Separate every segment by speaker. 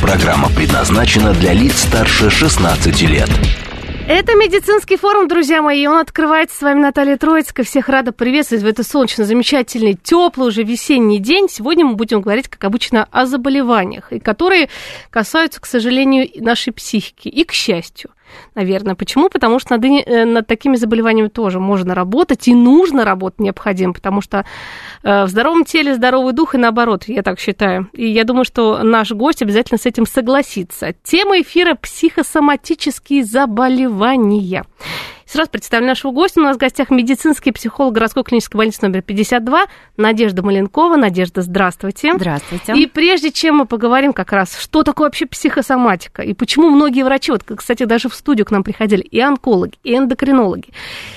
Speaker 1: Программа предназначена для лиц старше 16 лет.
Speaker 2: Это медицинский форум, друзья мои. Он открывается. С вами Наталья Троицкая. Всех рада приветствовать в этот солнечно замечательный, теплый уже весенний день. Сегодня мы будем говорить, как обычно, о заболеваниях, и которые касаются, к сожалению, нашей психики и к счастью наверное. Почему? Потому что над, э, над такими заболеваниями тоже можно работать и нужно работать необходимо, потому что э, в здоровом теле здоровый дух и наоборот, я так считаю. И я думаю, что наш гость обязательно с этим согласится. Тема эфира – психосоматические заболевания. Сразу представлю нашего гостя. У нас в гостях медицинский психолог городской клинической больницы номер 52 Надежда Маленкова. Надежда, здравствуйте.
Speaker 3: Здравствуйте.
Speaker 2: И прежде чем мы поговорим как раз, что такое вообще психосоматика, и почему многие врачи, вот, кстати, даже в студию к нам приходили и онкологи, и эндокринологи,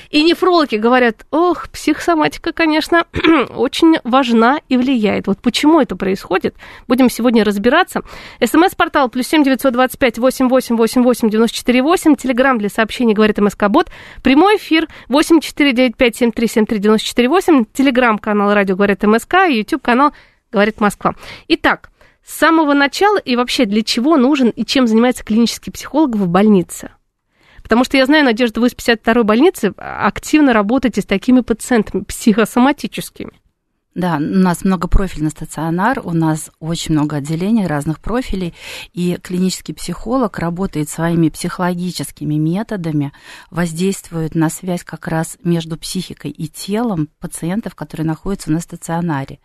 Speaker 2: и нефрологи говорят, ох, психосоматика, конечно, очень важна и влияет. Вот почему это происходит, будем сегодня разбираться. СМС-портал плюс семь девятьсот двадцать пять восемь восемь восемь восемь девяносто четыре восемь. Телеграмм для сообщений говорит МСК-бот. Прямой эфир 8495-7373-94-8. Телеграм-канал «Радио говорит МСК» и YouTube-канал «Говорит Москва». Итак, с самого начала и вообще для чего нужен и чем занимается клинический психолог в больнице? Потому что я знаю, Надежда, вы с 52-й больницы активно работаете с такими пациентами психосоматическими.
Speaker 3: Да, у нас многопрофильный стационар, у нас очень много отделений разных профилей, и клинический психолог работает своими психологическими методами, воздействует на связь как раз между психикой и телом пациентов, которые находятся на стационаре,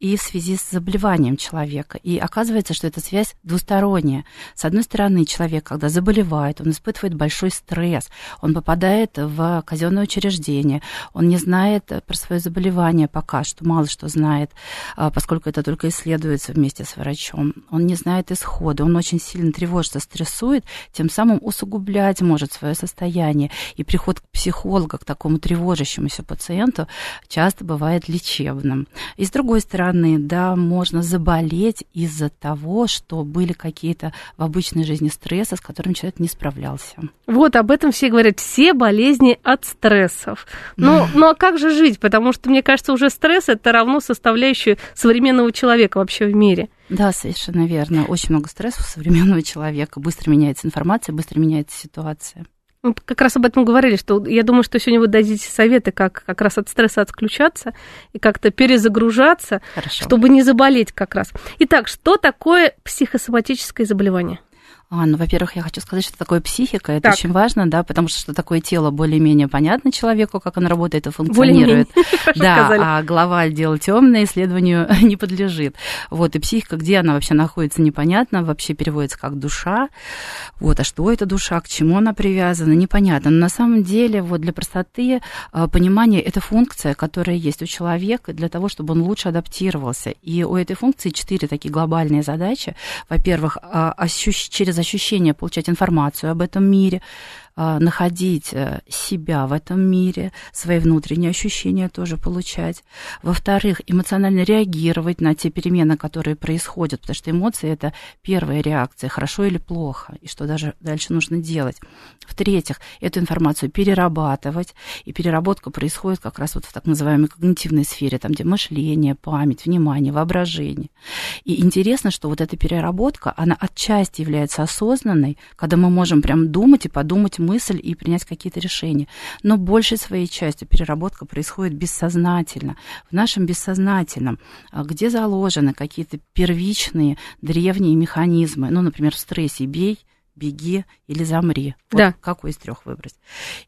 Speaker 3: и в связи с заболеванием человека. И оказывается, что эта связь двусторонняя. С одной стороны, человек, когда заболевает, он испытывает большой стресс, он попадает в казенное учреждение, он не знает про свое заболевание пока что, мало мало что знает, а, поскольку это только исследуется вместе с врачом. Он не знает исхода, он очень сильно тревожится, стрессует, тем самым усугублять может свое состояние. И приход к психологу, к такому тревожащемуся пациенту, часто бывает лечебным. И с другой стороны, да, можно заболеть из-за того, что были какие-то в обычной жизни стрессы, с которыми человек не справлялся.
Speaker 2: Вот об этом все говорят, все болезни от стрессов. Но, ну а как же жить? Потому что, мне кажется, уже стресс это равно составляющую современного человека вообще в мире.
Speaker 3: Да, совершенно верно. Очень много стрессов у современного человека. Быстро меняется информация, быстро меняется ситуация.
Speaker 2: Мы как раз об этом говорили, что я думаю, что сегодня вы дадите советы, как как раз от стресса отключаться и как-то перезагружаться, Хорошо. чтобы не заболеть как раз. Итак, что такое психосоматическое заболевание?
Speaker 3: А, ну, во-первых, я хочу сказать, что такое психика. Это так. очень важно, да, потому что что такое тело более-менее понятно человеку, как оно работает и функционирует. Да, а голова отдела темное исследованию не подлежит. Вот, и психика, где она вообще находится, непонятно, вообще переводится как душа. Вот, а что это душа, к чему она привязана, непонятно. Но на самом деле, вот для простоты а, понимания, это функция, которая есть у человека для того, чтобы он лучше адаптировался. И у этой функции четыре такие глобальные задачи. Во-первых, а, ощущ... через ощущение получать информацию об этом мире, находить э, себя в этом мире, свои внутренние ощущения тоже получать. Во-вторых, эмоционально реагировать на те перемены, которые происходят, потому что эмоции это первая реакция, хорошо или плохо, и что даже дальше нужно делать. В-третьих, эту информацию перерабатывать, и переработка происходит как раз вот в так называемой когнитивной сфере, там, где мышление, память, внимание, воображение. И интересно, что вот эта переработка, она отчасти является осознанной, когда мы можем прям думать и подумать мысль и принять какие-то решения. Но большей своей частью переработка происходит бессознательно, в нашем бессознательном, а, где заложены какие-то первичные древние механизмы. Ну, например, в стрессе бей, беги или замри. Вот да. Какой из трех выбрать?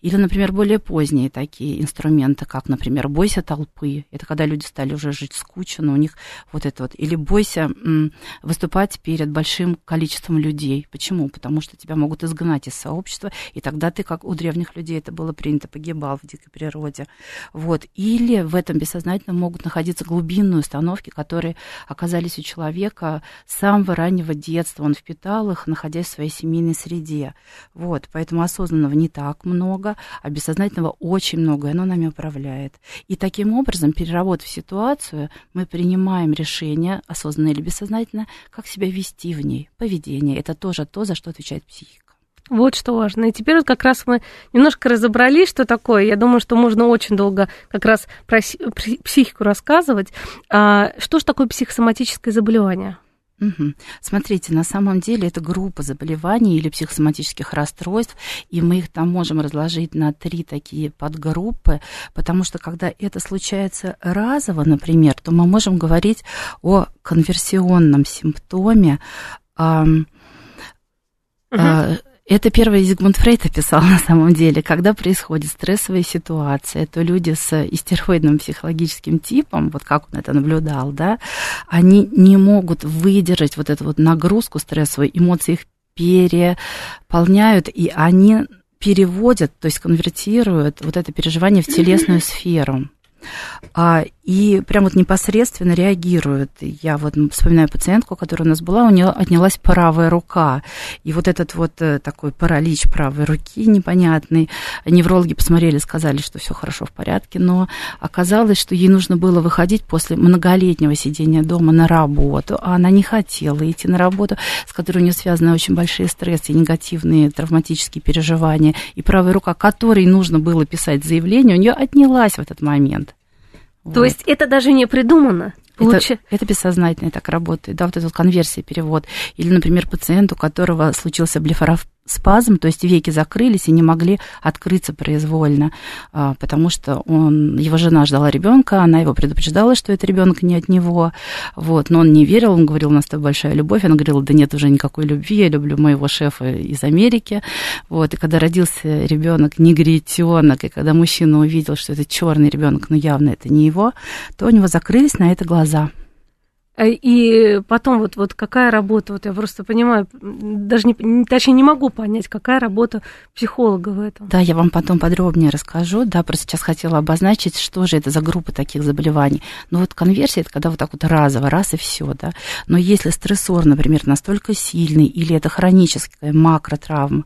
Speaker 3: Или, например, более поздние такие инструменты, как, например, бойся толпы. Это когда люди стали уже жить скучно, у них вот это вот. Или бойся выступать перед большим количеством людей. Почему? Потому что тебя могут изгнать из сообщества, и тогда ты, как у древних людей это было принято, погибал в дикой природе. Вот. Или в этом бессознательном могут находиться глубинные установки, которые оказались у человека с самого раннего детства. Он впитал их, находясь в своей семье семейной среде. Вот, поэтому осознанного не так много, а бессознательного очень много, и оно нами управляет. И таким образом, переработав ситуацию, мы принимаем решение, осознанно или бессознательно, как себя вести в ней, поведение. Это тоже то, за что отвечает психика.
Speaker 2: Вот что важно. И теперь вот как раз мы немножко разобрались, что такое. Я думаю, что можно очень долго как раз про психику рассказывать. А что же такое психосоматическое заболевание?
Speaker 3: Угу. Смотрите, на самом деле это группа заболеваний или психосоматических расстройств, и мы их там можем разложить на три такие подгруппы, потому что когда это случается разово, например, то мы можем говорить о конверсионном симптоме. Угу. Это первый Зигмунд Фрейд описал на самом деле. Когда происходит стрессовая ситуация, то люди с истероидным психологическим типом, вот как он это наблюдал, да, они не могут выдержать вот эту вот нагрузку стрессовую, эмоции их переполняют, и они переводят, то есть конвертируют вот это переживание в телесную сферу. А, и прям вот непосредственно реагируют. Я вот вспоминаю пациентку, которая у нас была, у нее отнялась правая рука. И вот этот вот э, такой паралич правой руки непонятный, неврологи посмотрели, сказали, что все хорошо в порядке, но оказалось, что ей нужно было выходить после многолетнего сидения дома на работу, а она не хотела идти на работу, с которой у нее связаны очень большие стрессы, негативные травматические переживания. И правая рука, которой нужно было писать заявление, у нее отнялась в этот момент.
Speaker 2: То вот. есть это даже не придумано?
Speaker 3: Это, это бессознательно так работает, да, вот эта вот конверсия, перевод. Или, например, пациент, у которого случился блефароф спазм, то есть веки закрылись и не могли открыться произвольно, а, потому что он, его жена ждала ребенка, она его предупреждала, что это ребенок не от него, вот, но он не верил, он говорил, у нас с тобой большая любовь, она говорила, да нет уже никакой любви, я люблю моего шефа из Америки, вот, и когда родился ребенок негритенок, и когда мужчина увидел, что это черный ребенок, но явно это не его, то у него закрылись на это глаза.
Speaker 2: Э, и потом вот, вот какая работа, вот я просто понимаю, даже не, точнее не могу понять, какая работа психолога в этом.
Speaker 3: Да, я вам потом подробнее расскажу, да, просто сейчас хотела обозначить, что же это за группа таких заболеваний. Ну вот конверсия, это когда вот так вот разово, раз и все, да. Но если стрессор, например, настолько сильный, или это хроническая макротравма,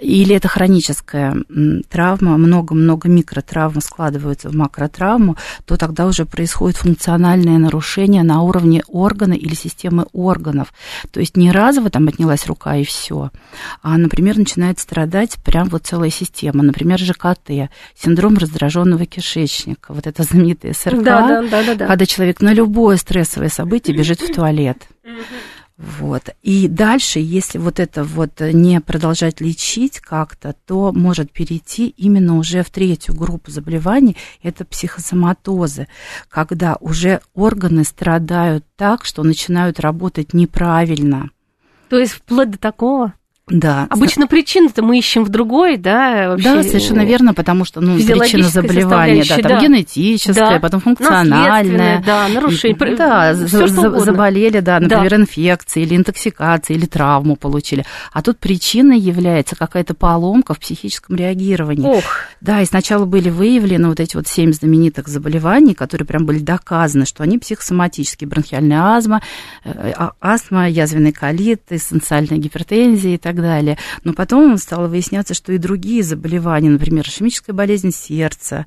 Speaker 3: или это хроническая травма, много-много микротравм складываются в макротравму, то тогда уже происходит функциональное нарушение на уровне органы или системы органов. То есть не разово там отнялась рука и все, а, например, начинает страдать прям вот целая система. Например, ЖКТ, синдром раздраженного кишечника, вот это знаменитое СРК, да, да, да, да, когда человек на любое стрессовое событие бежит в туалет. Вот. И дальше, если вот это вот не продолжать лечить как-то, то может перейти именно уже в третью группу заболеваний, это психосоматозы, когда уже органы страдают так, что начинают работать неправильно.
Speaker 2: То есть вплоть до такого?
Speaker 3: Да.
Speaker 2: Обычно причины-то мы ищем в другой, да,
Speaker 3: вообще. Да, совершенно верно, потому что, ну, причина заболевания, да, там да. генетическая, да. потом функциональная.
Speaker 2: Да, нарушение.
Speaker 3: Да, заболели, да, например, да. инфекция или интоксикация, или травму получили. А тут причиной является какая-то поломка в психическом реагировании.
Speaker 2: Ох.
Speaker 3: Да, и сначала были выявлены вот эти вот семь знаменитых заболеваний, которые прям были доказаны, что они психосоматические, бронхиальная астма, э, а, астма, язвенный колит, эссенциальная гипертензия и так далее. Но потом стало выясняться, что и другие заболевания, например, ишемическая болезнь сердца,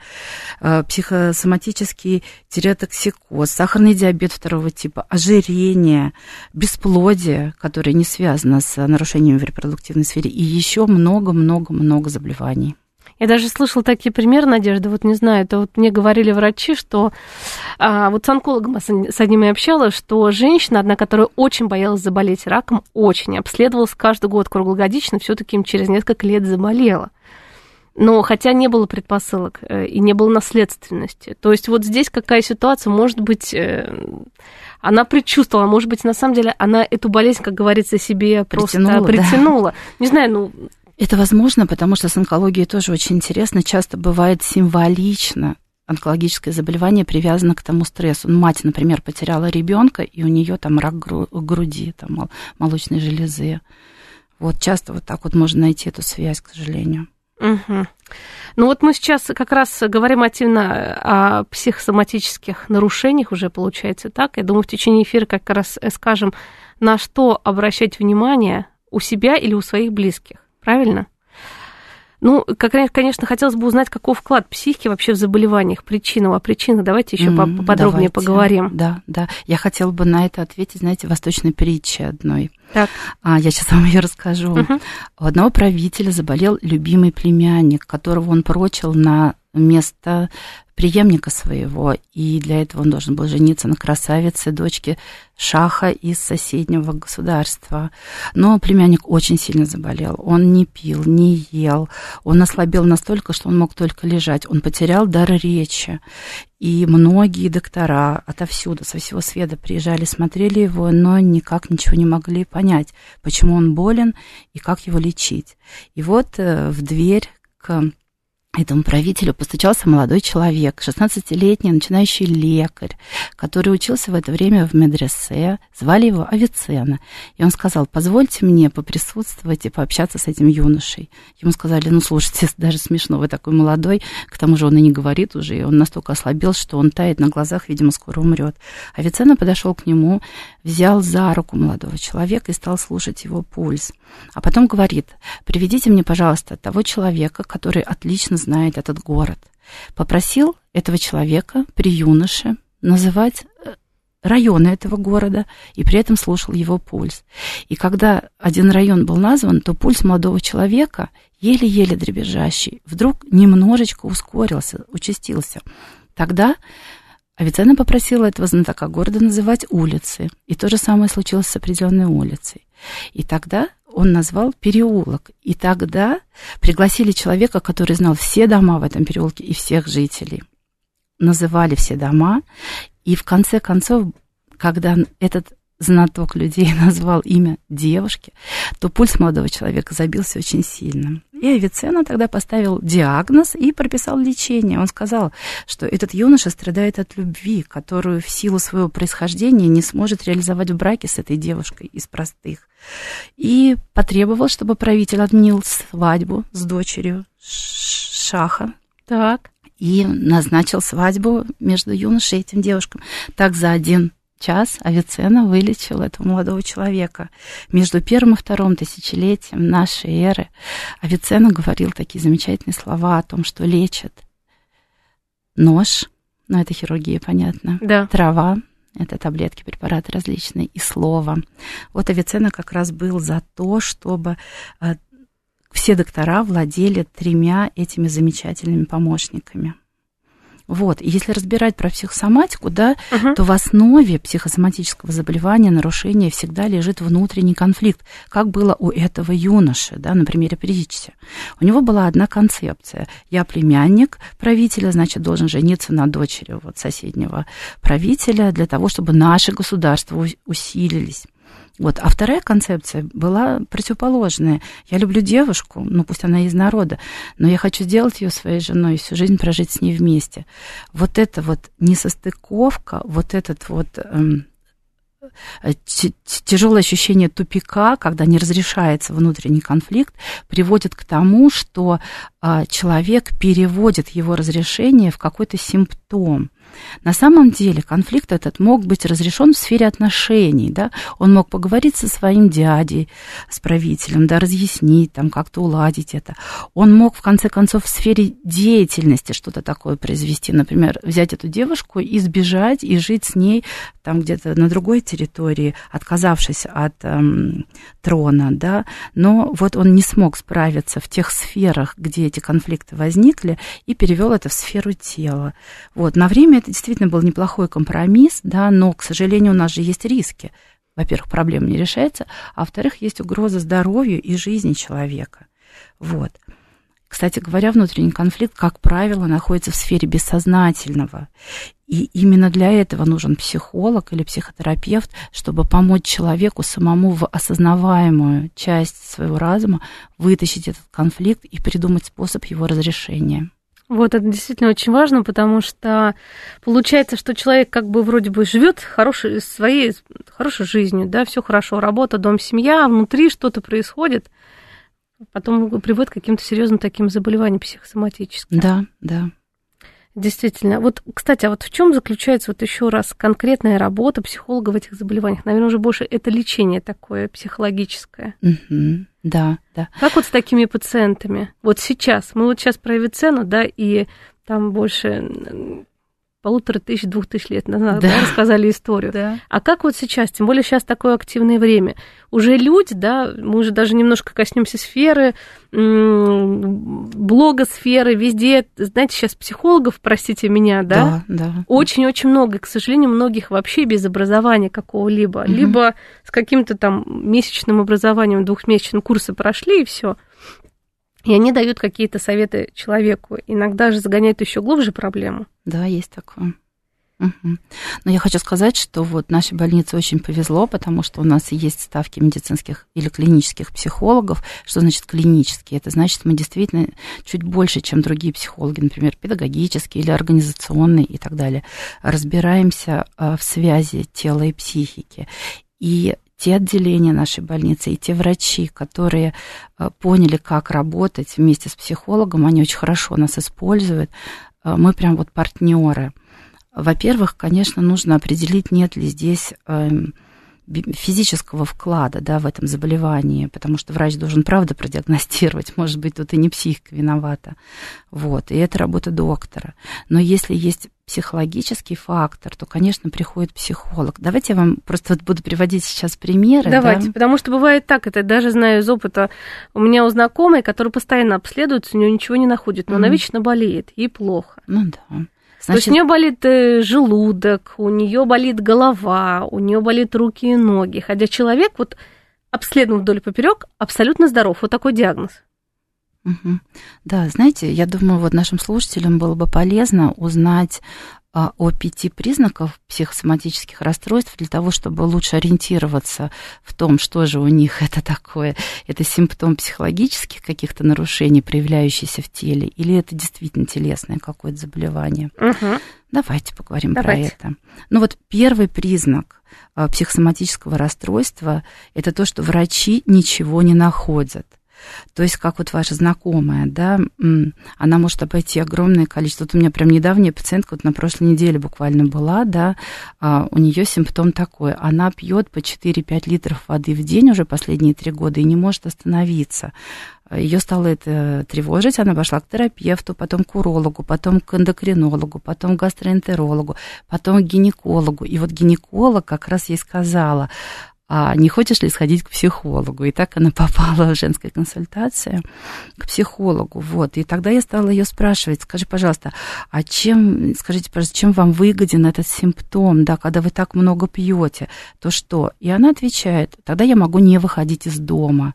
Speaker 3: э, психосоматический тиреотоксикоз, сахарный диабет второго типа, ожирение, бесплодие, которое не связано с нарушениями в репродуктивной сфере, и еще много-много-много заболеваний.
Speaker 2: Я даже слышала такие примеры, Надежда, вот не знаю, это вот мне говорили врачи, что а, вот с онкологом с одним я общалась, что женщина, одна, которая очень боялась заболеть раком, очень обследовалась каждый год круглогодично, все таки им через несколько лет заболела. Но хотя не было предпосылок э, и не было наследственности. То есть вот здесь какая ситуация, может быть, э, она предчувствовала, может быть, на самом деле она эту болезнь, как говорится, себе притянула, просто притянула. Да. Не знаю, ну,
Speaker 3: это возможно, потому что с онкологией тоже очень интересно. Часто бывает символично онкологическое заболевание привязано к тому стрессу. Ну, мать, например, потеряла ребенка, и у нее там рак груди, там молочной железы. Вот часто вот так вот можно найти эту связь, к сожалению.
Speaker 2: Угу. Ну вот мы сейчас как раз говорим активно о психосоматических нарушениях уже получается так. Я думаю, в течение эфира как раз скажем, на что обращать внимание у себя или у своих близких. Правильно? Ну, как, конечно, хотелось бы узнать, каков вклад психики вообще в заболеваниях, причину, о причинах. Давайте еще mm, поподробнее давайте. поговорим.
Speaker 3: Да, да. Я хотела бы на это ответить, знаете, восточной притче одной.
Speaker 2: Так.
Speaker 3: А, я сейчас вам ее расскажу. Uh-huh. У одного правителя заболел любимый племянник, которого он прочил на место преемника своего, и для этого он должен был жениться на красавице, дочке Шаха из соседнего государства. Но племянник очень сильно заболел. Он не пил, не ел. Он ослабел настолько, что он мог только лежать. Он потерял дар речи. И многие доктора отовсюду, со всего света приезжали, смотрели его, но никак ничего не могли понять, почему он болен и как его лечить. И вот э, в дверь к этому правителю постучался молодой человек, 16-летний начинающий лекарь, который учился в это время в медресе, звали его Авиценна. И он сказал, позвольте мне поприсутствовать и пообщаться с этим юношей. Ему сказали, ну, слушайте, даже смешно, вы такой молодой, к тому же он и не говорит уже, и он настолько ослабел, что он тает на глазах, видимо, скоро умрет. Авиценна подошел к нему, взял за руку молодого человека и стал слушать его пульс. А потом говорит, приведите мне, пожалуйста, того человека, который отлично знает этот город. Попросил этого человека при юноше называть э, районы этого города и при этом слушал его пульс. И когда один район был назван, то пульс молодого человека, еле-еле дребезжащий, вдруг немножечко ускорился, участился. Тогда Авиценна попросила этого знатока города называть улицы. И то же самое случилось с определенной улицей. И тогда он назвал переулок. И тогда пригласили человека, который знал все дома в этом переулке и всех жителей. Называли все дома. И в конце концов, когда этот знаток людей назвал имя девушки, то пульс молодого человека забился очень сильно. И Авиценна тогда поставил диагноз и прописал лечение. Он сказал, что этот юноша страдает от любви, которую в силу своего происхождения не сможет реализовать в браке с этой девушкой из простых. И потребовал, чтобы правитель отменил свадьбу с дочерью Шаха.
Speaker 2: Так.
Speaker 3: И назначил свадьбу между юношей и этим девушкам. Так за один час Авиценна вылечил этого молодого человека. Между первым и вторым тысячелетием нашей эры Авиценна говорил такие замечательные слова о том, что лечит нож, ну это хирургия, понятно,
Speaker 2: да.
Speaker 3: трава, это таблетки, препараты различные, и слово. Вот Авиценна как раз был за то, чтобы э, все доктора владели тремя этими замечательными помощниками. Вот. И если разбирать про психосоматику, да, угу. то в основе психосоматического заболевания, нарушения всегда лежит внутренний конфликт, как было у этого юноши, да, на примере притчи. У него была одна концепция. Я племянник правителя, значит, должен жениться на дочери вот соседнего правителя для того, чтобы наши государства усилились. Вот. А вторая концепция была противоположная. Я люблю девушку, ну пусть она из народа, но я хочу сделать ее своей женой и всю жизнь прожить с ней вместе. Вот это вот несостыковка, вот этот вот эм, тяжелое ощущение тупика, когда не разрешается внутренний конфликт, приводит к тому, что а, человек переводит его разрешение в какой-то симптом. На самом деле конфликт этот мог быть разрешен в сфере отношений, да, он мог поговорить со своим дядей, с правителем, да, разъяснить, там, как-то уладить это. Он мог, в конце концов, в сфере деятельности что-то такое произвести, например, взять эту девушку и сбежать, и жить с ней там где-то на другой территории, отказавшись от эм, трона, да, но вот он не смог справиться в тех сферах, где эти конфликты возникли, и перевел это в сферу тела. Вот, на время это действительно был неплохой компромисс, да, но, к сожалению, у нас же есть риски. Во-первых, проблема не решается, а во-вторых, есть угроза здоровью и жизни человека. Вот. Кстати говоря, внутренний конфликт, как правило, находится в сфере бессознательного. И именно для этого нужен психолог или психотерапевт, чтобы помочь человеку самому в осознаваемую часть своего разума вытащить этот конфликт и придумать способ его разрешения.
Speaker 2: Вот это действительно очень важно, потому что получается, что человек как бы вроде бы живет хорошей своей хорошей жизнью, да, все хорошо, работа, дом, семья, а внутри что-то происходит, потом приводит к каким-то серьезным таким заболеваниям психосоматическим.
Speaker 3: Да, да.
Speaker 2: Действительно. Вот, кстати, а вот в чем заключается вот еще раз конкретная работа психолога в этих заболеваниях? Наверное, уже больше это лечение такое психологическое.
Speaker 3: Угу. Да, да.
Speaker 2: Как вот с такими пациентами? Вот сейчас, мы вот сейчас про Авиценну, да, и там больше полутора тысяч, двух тысяч лет назад да. Да, рассказали историю. Да. А как вот сейчас, тем более сейчас такое активное время, уже люди, да, мы уже даже немножко коснемся сферы, блогосферы, везде, знаете, сейчас психологов, простите меня, да, да, да. очень-очень много, и, к сожалению, многих вообще без образования какого-либо, угу. либо с каким-то там месячным образованием, двухмесячным курсы прошли и все. И они дают какие-то советы человеку. Иногда же загоняют еще глубже проблему.
Speaker 3: Да, есть такое. Угу. Но я хочу сказать, что вот нашей больнице очень повезло, потому что у нас есть ставки медицинских или клинических психологов. Что значит клинические? Это значит, мы действительно чуть больше, чем другие психологи, например, педагогические или организационные и так далее, разбираемся а, в связи тела и психики. И те отделения нашей больницы и те врачи, которые э, поняли, как работать вместе с психологом, они очень хорошо нас используют. Э, мы прям вот партнеры. Во-первых, конечно, нужно определить, нет ли здесь эм, физического вклада да, в этом заболевании, потому что врач должен правда продиагностировать, может быть, тут и не психика виновата. Вот, и это работа доктора. Но если есть психологический фактор, то, конечно, приходит психолог. Давайте я вам просто вот буду приводить сейчас примеры.
Speaker 2: Давайте, да? потому что бывает так, это даже знаю из опыта. У меня у знакомой, которая постоянно обследуется, у нее ничего не находит, но mm-hmm. она вечно болеет, ей плохо.
Speaker 3: Ну да.
Speaker 2: Значит... То есть у нее болит э, желудок, у нее болит голова, у нее болит руки и ноги. Хотя человек, вот обследован вдоль и поперек, абсолютно здоров. Вот такой диагноз.
Speaker 3: Угу. Да, знаете, я думаю, вот нашим слушателям было бы полезно узнать а, о пяти признаках психосоматических расстройств для того, чтобы лучше ориентироваться в том, что же у них это такое. Это симптом психологических каких-то нарушений, проявляющихся в теле, или это действительно телесное какое-то заболевание. Угу. Давайте поговорим Давайте. про это. Ну вот первый признак а, психосоматического расстройства – это то, что врачи ничего не находят. То есть, как вот ваша знакомая, да, она может обойти огромное количество. Вот у меня прям недавняя пациентка, вот на прошлой неделе буквально была, да, а, у нее симптом такой. Она пьет по 4-5 литров воды в день уже последние три года и не может остановиться. Ее стало это тревожить, она пошла к терапевту, потом к урологу, потом к эндокринологу, потом к гастроэнтерологу, потом к гинекологу. И вот гинеколог как раз ей сказала, а не хочешь ли сходить к психологу? И так она попала в женскую консультацию к психологу. Вот. И тогда я стала ее спрашивать, скажи, пожалуйста, а чем, скажите, пожалуйста, чем вам выгоден этот симптом, да, когда вы так много пьете, то что? И она отвечает, тогда я могу не выходить из дома.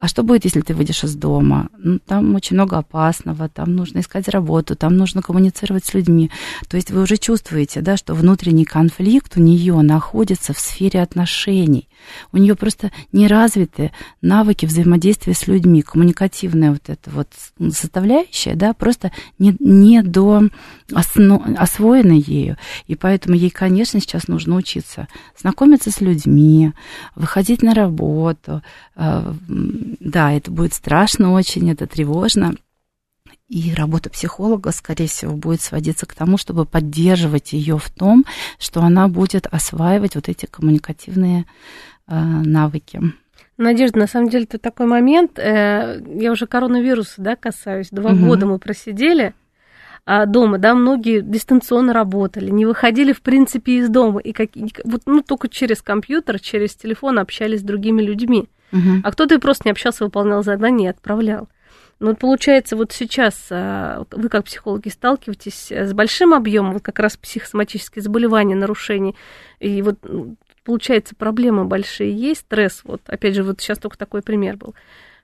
Speaker 3: А что будет, если ты выйдешь из дома? Ну, там очень много опасного, там нужно искать работу, там нужно коммуницировать с людьми. То есть вы уже чувствуете, да, что внутренний конфликт у нее находится в сфере отношений. У нее просто не развиты навыки взаимодействия с людьми, коммуникативная вот эта вот составляющая, да, просто не, не до осно, освоена ею. И поэтому ей, конечно, сейчас нужно учиться знакомиться с людьми, выходить на работу. Да, это будет страшно очень, это тревожно. И работа психолога, скорее всего, будет сводиться к тому, чтобы поддерживать ее в том, что она будет осваивать вот эти коммуникативные э, навыки.
Speaker 2: Надежда, на самом деле, это такой момент. Э, я уже коронавируса да, касаюсь. Два угу. года мы просидели а, дома, да, многие дистанционно работали, не выходили, в принципе, из дома. И как, вот, ну, только через компьютер, через телефон общались с другими людьми. Угу. А кто-то и просто не общался, выполнял задания и отправлял. Ну, вот получается, вот сейчас а, вы как психологи сталкиваетесь с большим объемом как раз психосоматические заболевания, нарушений, и вот получается проблемы большие есть, стресс, вот опять же, вот сейчас только такой пример был,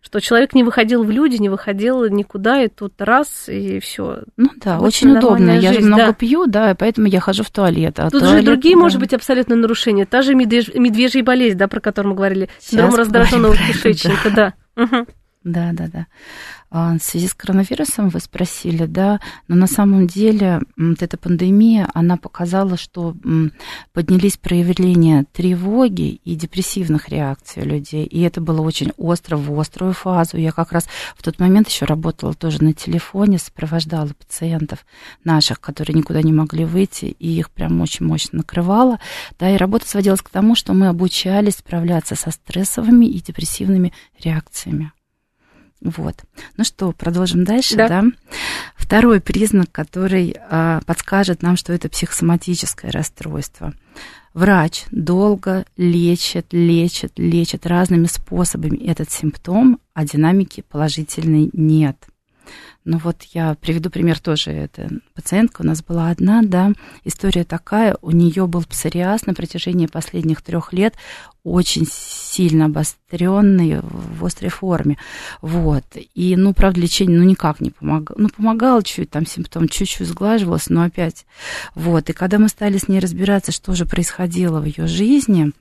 Speaker 2: что человек не выходил в люди, не выходил никуда, и тут раз, и все.
Speaker 3: Ну да, очень удобно. Жизнь, я же много да. пью, да, и поэтому я хожу в туалет.
Speaker 2: А тут туалет, же другие, да. может быть, абсолютно нарушения. Та же медвеж... медвежья болезнь, да, про которую мы говорили, синдром раздраженного кишечника, да. Угу.
Speaker 3: Да, да, да. А, в связи с коронавирусом вы спросили, да, но на самом деле вот эта пандемия, она показала, что поднялись проявления тревоги и депрессивных реакций у людей, и это было очень остро, в острую фазу. Я как раз в тот момент еще работала тоже на телефоне, сопровождала пациентов наших, которые никуда не могли выйти, и их прям очень мощно накрывало, да, и работа сводилась к тому, что мы обучались справляться со стрессовыми и депрессивными реакциями. Вот. Ну что, продолжим дальше, да? да? Второй признак, который а, подскажет нам, что это психосоматическое расстройство. Врач долго лечит, лечит, лечит разными способами этот симптом, а динамики положительной нет. Ну вот я приведу пример тоже. Это пациентка у нас была одна, да, история такая, у нее был псориаз на протяжении последних трех лет, очень сильно обостренный в острой форме. Вот. И, ну, правда, лечение, ну, никак не помогало. Ну, помогало чуть, там симптом чуть-чуть сглаживался, но опять. Вот. И когда мы стали с ней разбираться, что же происходило в ее жизни,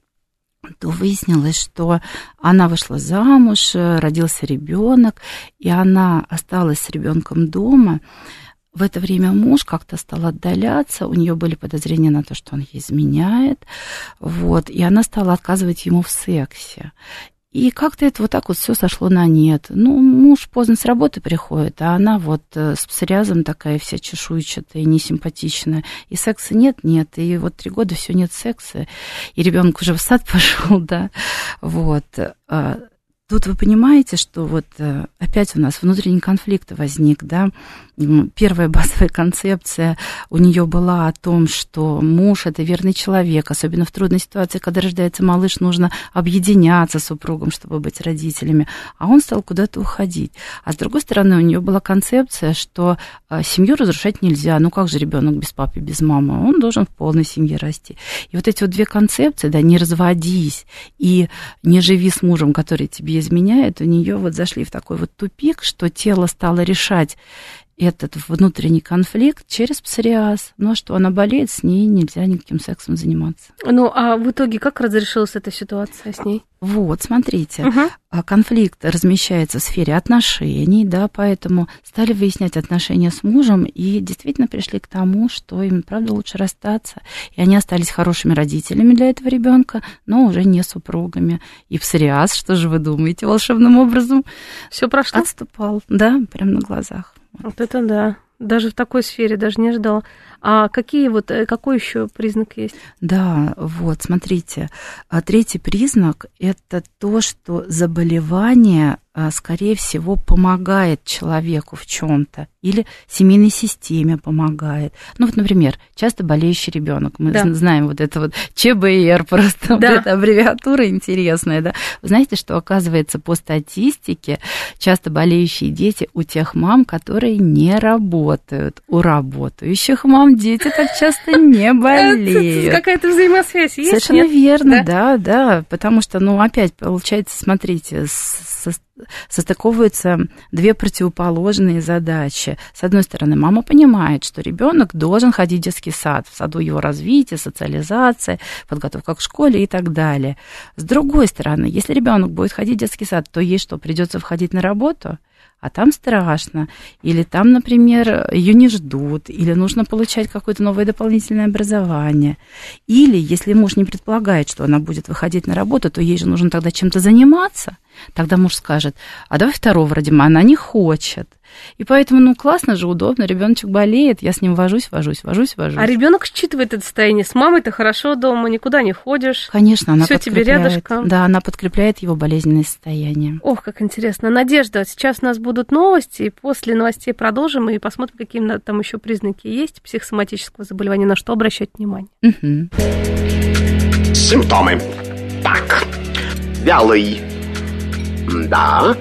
Speaker 3: то выяснилось, что она вышла замуж, родился ребенок, и она осталась с ребенком дома. В это время муж как-то стал отдаляться, у нее были подозрения на то, что он ей изменяет, вот, и она стала отказывать ему в сексе. И как-то это вот так вот все сошло на нет. Ну, муж поздно с работы приходит, а она вот э, с псориазом такая вся чешуйчатая, несимпатичная. И секса нет, нет. И вот три года все нет секса. И ребенок уже в сад пошел, да. Вот. Тут вы понимаете, что вот э, опять у нас внутренний конфликт возник, да. Первая базовая концепция у нее была о том, что муж это верный человек, особенно в трудной ситуации, когда рождается малыш, нужно объединяться с супругом, чтобы быть родителями, а он стал куда-то уходить. А с другой стороны, у нее была концепция, что э, семью разрушать нельзя. Ну как же ребенок без папы, без мамы? Он должен в полной семье расти. И вот эти вот две концепции, да, не разводись и не живи с мужем, который тебе изменяет, у нее вот зашли в такой вот тупик, что тело стало решать этот внутренний конфликт через псориаз. А что, она болеет, с ней нельзя никаким сексом заниматься.
Speaker 2: Ну, а в итоге как разрешилась эта ситуация с ней?
Speaker 3: Вот, смотрите, угу. конфликт размещается в сфере отношений, да, поэтому стали выяснять отношения с мужем и действительно пришли к тому, что им, правда, лучше расстаться. И они остались хорошими родителями для этого ребенка, но уже не супругами. И псориаз, что же вы думаете, волшебным образом
Speaker 2: все прошло?
Speaker 3: Отступал, да, прямо на глазах.
Speaker 2: Вот это да. Даже в такой сфере даже не ждала. А какие вот, э, какой еще признак есть?
Speaker 3: Да, вот, смотрите. А третий признак – это то, что заболевание скорее всего, помогает человеку в чем-то или семейной системе помогает. Ну вот, например, часто болеющий ребенок. Мы да. знаем вот это вот ЧБР, просто да. вот эта аббревиатура интересная, да. Вы знаете, что оказывается по статистике часто болеющие дети у тех мам, которые не работают. У работающих мам дети так часто не болеют.
Speaker 2: Какая-то взаимосвязь есть?
Speaker 3: Совершенно верно, да, да, потому что, ну, опять получается, смотрите, со состыковываются две противоположные задачи. С одной стороны, мама понимает, что ребенок должен ходить в детский сад, в саду его развития, социализация, подготовка к школе и так далее. С другой стороны, если ребенок будет ходить в детский сад, то ей что, придется входить на работу? а там страшно, или там, например, ее не ждут, или нужно получать какое-то новое дополнительное образование. Или, если муж не предполагает, что она будет выходить на работу, то ей же нужно тогда чем-то заниматься. Тогда муж скажет, а давай второго родим, а она не хочет. И поэтому, ну, классно же, удобно, ребеночек болеет, я с ним вожусь, вожусь, вожусь, вожусь.
Speaker 2: А ребенок считывает это состояние. С мамой ты хорошо дома, никуда не ходишь.
Speaker 3: Конечно, она
Speaker 2: Все тебе рядышком.
Speaker 3: Да, она подкрепляет его болезненное состояние.
Speaker 2: Ох, как интересно. Надежда, сейчас у нас будут новости, и после новостей продолжим и посмотрим, какие там еще признаки есть психосоматического заболевания, на что обращать внимание. Угу.
Speaker 4: Симптомы. Так, вялый. Да.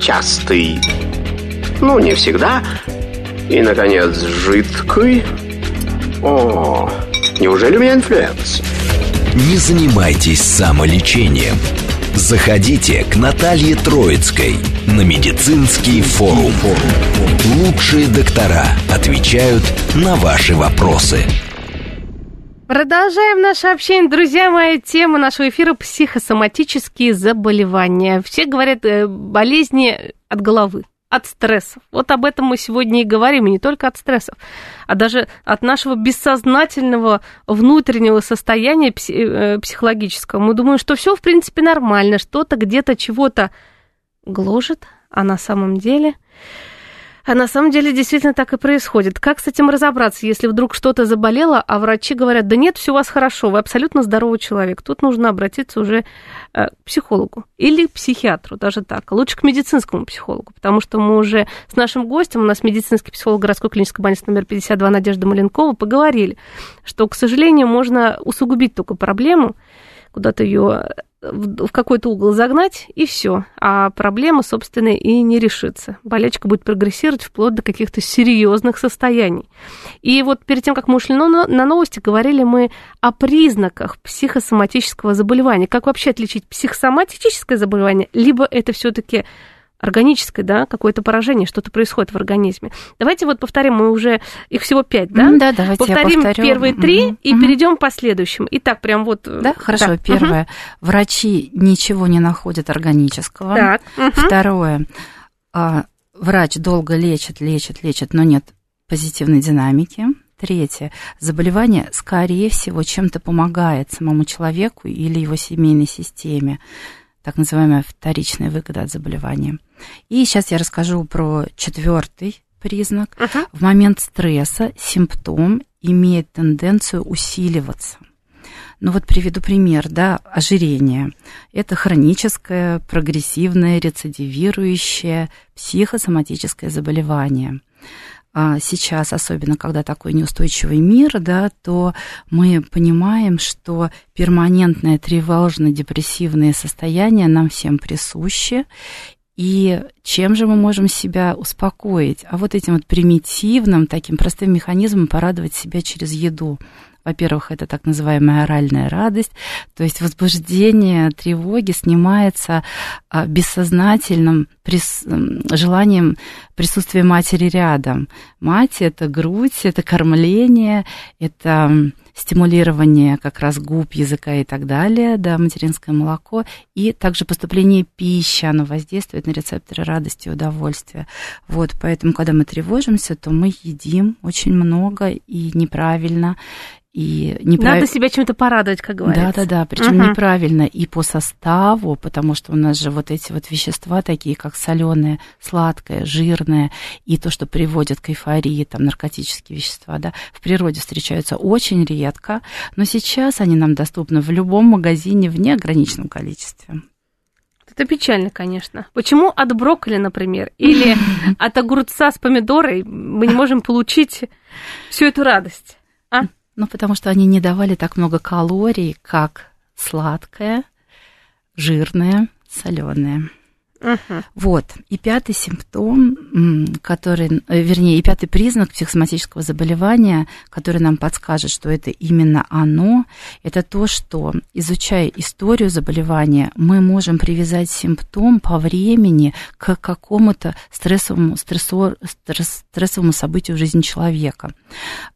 Speaker 4: Частый ну, не всегда. И, наконец, жидкий. О, неужели у меня инфлюэнца?
Speaker 1: Не занимайтесь самолечением. Заходите к Наталье Троицкой на медицинский форум. Лучшие доктора отвечают на ваши вопросы.
Speaker 2: Продолжаем наше общение. Друзья мои, тема нашего эфира – психосоматические заболевания. Все говорят э, болезни от головы, от стрессов. Вот об этом мы сегодня и говорим, и не только от стрессов, а даже от нашего бессознательного внутреннего состояния э, психологического. Мы думаем, что все в принципе нормально, что-то где-то чего-то гложет, а на самом деле а на самом деле действительно так и происходит. Как с этим разобраться, если вдруг что-то заболело, а врачи говорят, да нет, все у вас хорошо, вы абсолютно здоровый человек. Тут нужно обратиться уже э, к психологу или к психиатру, даже так. Лучше к медицинскому психологу, потому что мы уже с нашим гостем, у нас медицинский психолог городской клинической больницы номер 52 Надежда Маленкова, поговорили, что, к сожалению, можно усугубить только проблему, куда-то ее в какой-то угол загнать, и все. А проблема, собственно, и не решится. Болячка будет прогрессировать вплоть до каких-то серьезных состояний. И вот перед тем, как мы ушли на новости, говорили мы о признаках психосоматического заболевания. Как вообще отличить психосоматическое заболевание, либо это все-таки органическое, да, какое-то поражение, что-то происходит в организме. Давайте вот повторим, мы уже их всего пять, да?
Speaker 3: Mm, да, давайте
Speaker 2: Повторим
Speaker 3: я
Speaker 2: первые три mm-hmm. и mm-hmm. перейдем к последующим. Итак, прям вот.
Speaker 3: Э, да, хорошо. Так. Первое. Mm-hmm. Врачи ничего не находят органического.
Speaker 2: Так.
Speaker 3: Mm-hmm. Второе. А, врач долго лечит, лечит, лечит, но нет позитивной динамики. Третье. Заболевание, скорее всего, чем-то помогает самому человеку или его семейной системе так называемая вторичная выгода от заболевания. И сейчас я расскажу про четвертый признак. Uh-huh. В момент стресса симптом имеет тенденцию усиливаться. Ну вот приведу пример, да, ожирение. Это хроническое, прогрессивное, рецидивирующее психосоматическое заболевание. А сейчас, особенно когда такой неустойчивый мир, да, то мы понимаем, что перманентное тревожно-депрессивное состояние нам всем присуще, и чем же мы можем себя успокоить? А вот этим вот примитивным, таким простым механизмом порадовать себя через еду. Во-первых, это так называемая оральная радость, то есть возбуждение тревоги снимается а, бессознательным прис... желанием присутствия матери рядом. Мать – это грудь, это кормление, это стимулирование как раз губ, языка и так далее, да, материнское молоко, и также поступление пищи, оно воздействует на рецепторы радости и удовольствия. Вот, поэтому, когда мы тревожимся, то мы едим очень много и неправильно, и неправ...
Speaker 2: Надо себя чем-то порадовать, как говорится.
Speaker 3: Да, да, да. Причем uh-huh. неправильно и по составу, потому что у нас же вот эти вот вещества, такие как соленое, сладкое, жирное, и то, что приводит к эйфории, там наркотические вещества, да, в природе встречаются очень редко, но сейчас они нам доступны в любом магазине в неограниченном количестве.
Speaker 2: Это печально, конечно. Почему от брокколи, например, или от огурца с помидорой мы не можем получить всю эту радость? А?
Speaker 3: Ну, потому что они не давали так много калорий, как сладкое, жирное, соленое. Uh-huh. Вот. И пятый симптом, который, э, вернее, и пятый признак психосоматического заболевания, который нам подскажет, что это именно оно, это то, что, изучая историю заболевания, мы можем привязать симптом по времени к какому-то стрессовому, стрессор, стресс, стрессовому событию в жизни человека.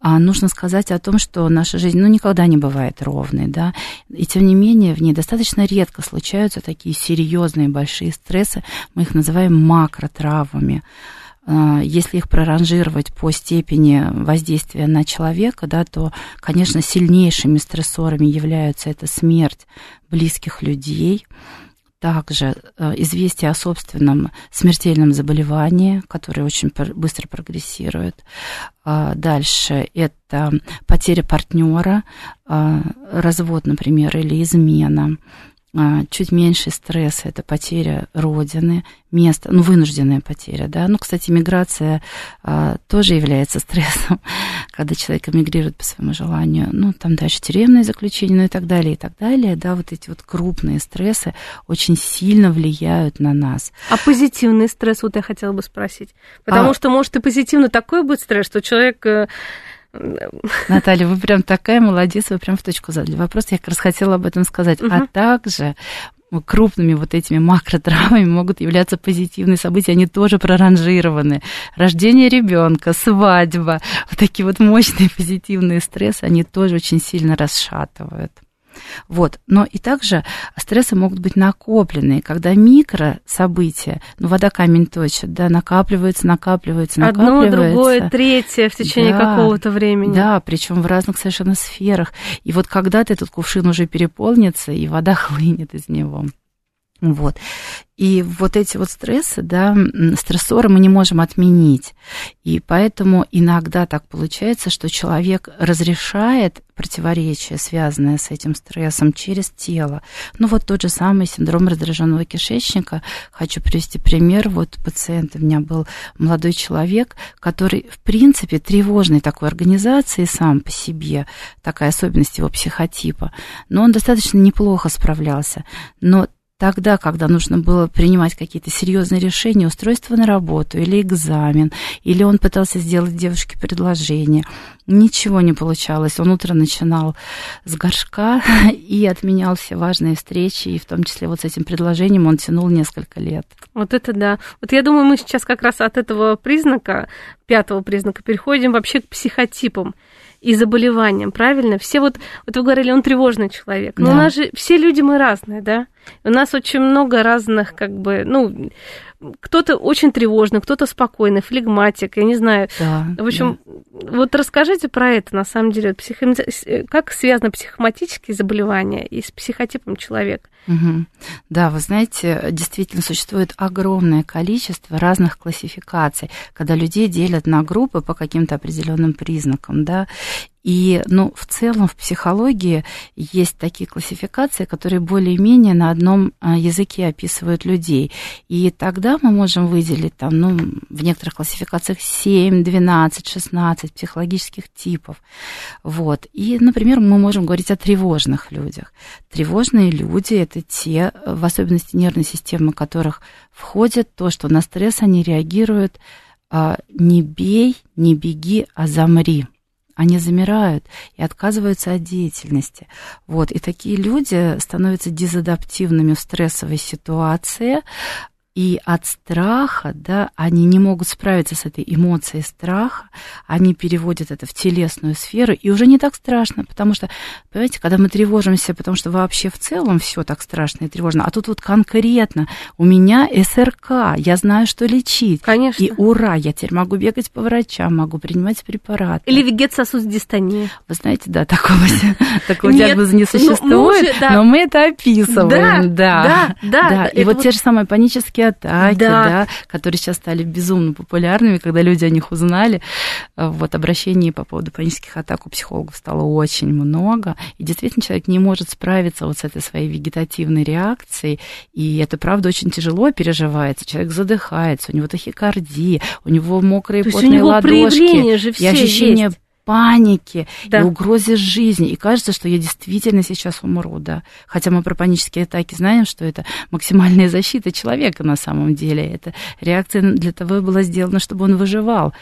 Speaker 3: А нужно сказать о том, что наша жизнь ну, никогда не бывает ровной, да, и тем не менее в ней достаточно редко случаются такие серьезные большие стрессы, стрессы, мы их называем макротравмами. А, если их проранжировать по степени воздействия на человека, да, то, конечно, сильнейшими стрессорами являются это смерть близких людей, также э, известие о собственном смертельном заболевании, которое очень быстро прогрессирует. А, дальше это потеря партнера, а, развод, например, или измена. А, чуть меньше стресса, это потеря родины, места, ну, вынужденная потеря, да. Ну, кстати, миграция а, тоже является стрессом, когда человек эмигрирует по своему желанию. Ну, там дальше тюремное заключение, ну и так далее, и так далее, да, вот эти вот крупные стрессы очень сильно влияют на нас.
Speaker 2: А позитивный стресс, вот я хотела бы спросить, потому а... что, может, и позитивно такой будет стресс, что человек э,
Speaker 3: Наталья, вы прям такая молодец, вы прям в точку задали вопрос. Я как раз хотела об этом сказать. Угу. А также крупными вот этими макротравмами могут являться позитивные события, они тоже проранжированы. Рождение ребенка, свадьба, вот такие вот мощные позитивные стрессы, они тоже очень сильно расшатывают. Вот. Но и также стрессы могут быть накопленные, когда микро события, ну, вода камень точит, да, накапливается, накапливается, накапливается.
Speaker 2: Одно, другое, третье в течение да, какого-то времени.
Speaker 3: Да, причем в разных совершенно сферах. И вот когда-то этот кувшин уже переполнится, и вода хлынет из него. Вот. И вот эти вот стрессы, да, стрессоры мы не можем отменить. И поэтому иногда так получается, что человек разрешает противоречие, связанное с этим стрессом, через тело. Ну вот тот же самый синдром раздраженного кишечника. Хочу привести пример. Вот пациент у меня был молодой человек, который, в принципе, тревожной такой организации сам по себе, такая особенность его психотипа. Но он достаточно неплохо справлялся. Но тогда, когда нужно было принимать какие-то серьезные решения, устройство на работу или экзамен, или он пытался сделать девушке предложение, ничего не получалось. Он утро начинал с горшка и отменял все важные встречи, и в том числе вот с этим предложением он тянул несколько лет.
Speaker 2: Вот это да. Вот я думаю, мы сейчас как раз от этого признака, пятого признака, переходим вообще к психотипам и заболеваниям, правильно? Все вот, вот вы говорили, он тревожный человек. Но да. у нас же все люди мы разные, да? У нас очень много разных, как бы, ну, кто-то очень тревожный, кто-то спокойный, флегматик, я не знаю. Да, в общем, да. вот расскажите про это, на самом деле, психо... как связаны психоматические заболевания и с психотипом человека?
Speaker 3: Угу. Да, вы знаете, действительно существует огромное количество разных классификаций, когда людей делят на группы по каким-то определенным признакам, да, и, ну, в целом в психологии есть такие классификации, которые более-менее на одном а, языке описывают людей. И тогда мы можем выделить там, ну, в некоторых классификациях 7, 12, 16 психологических типов. Вот. И, например, мы можем говорить о тревожных людях. Тревожные люди – это те, в особенности нервной системы которых входит то, что на стресс они реагируют а, не бей, не беги, а замри они замирают и отказываются от деятельности. Вот. И такие люди становятся дезадаптивными в стрессовой ситуации, и от страха, да, они не могут справиться с этой эмоцией страха, они переводят это в телесную сферу, и уже не так страшно, потому что, понимаете, когда мы тревожимся, потому что вообще в целом все так страшно и тревожно, а тут вот конкретно у меня СРК, я знаю, что лечить.
Speaker 2: Конечно.
Speaker 3: И ура, я теперь могу бегать по врачам, могу принимать препараты.
Speaker 2: Или вегетососудистония.
Speaker 3: Вы знаете, да, такого, такого диагноза не ну, существует, но мы это описываем. Да, да, да. И вот те же самые панические атаки, да. да, которые сейчас стали безумно популярными, когда люди о них узнали. Вот обращений по поводу панических атак у психологов стало очень много. И действительно человек не может справиться вот с этой своей вегетативной реакцией. И это, правда, очень тяжело переживается. Человек задыхается, у него тахикардия, у него мокрые То потные ладошки.
Speaker 2: Же
Speaker 3: все и ощущение есть панике да. и угрозе жизни. И кажется, что я действительно сейчас умру, да. Хотя мы про панические атаки знаем, что это максимальная защита человека на самом деле. Это реакция для того была сделана, чтобы он выживал.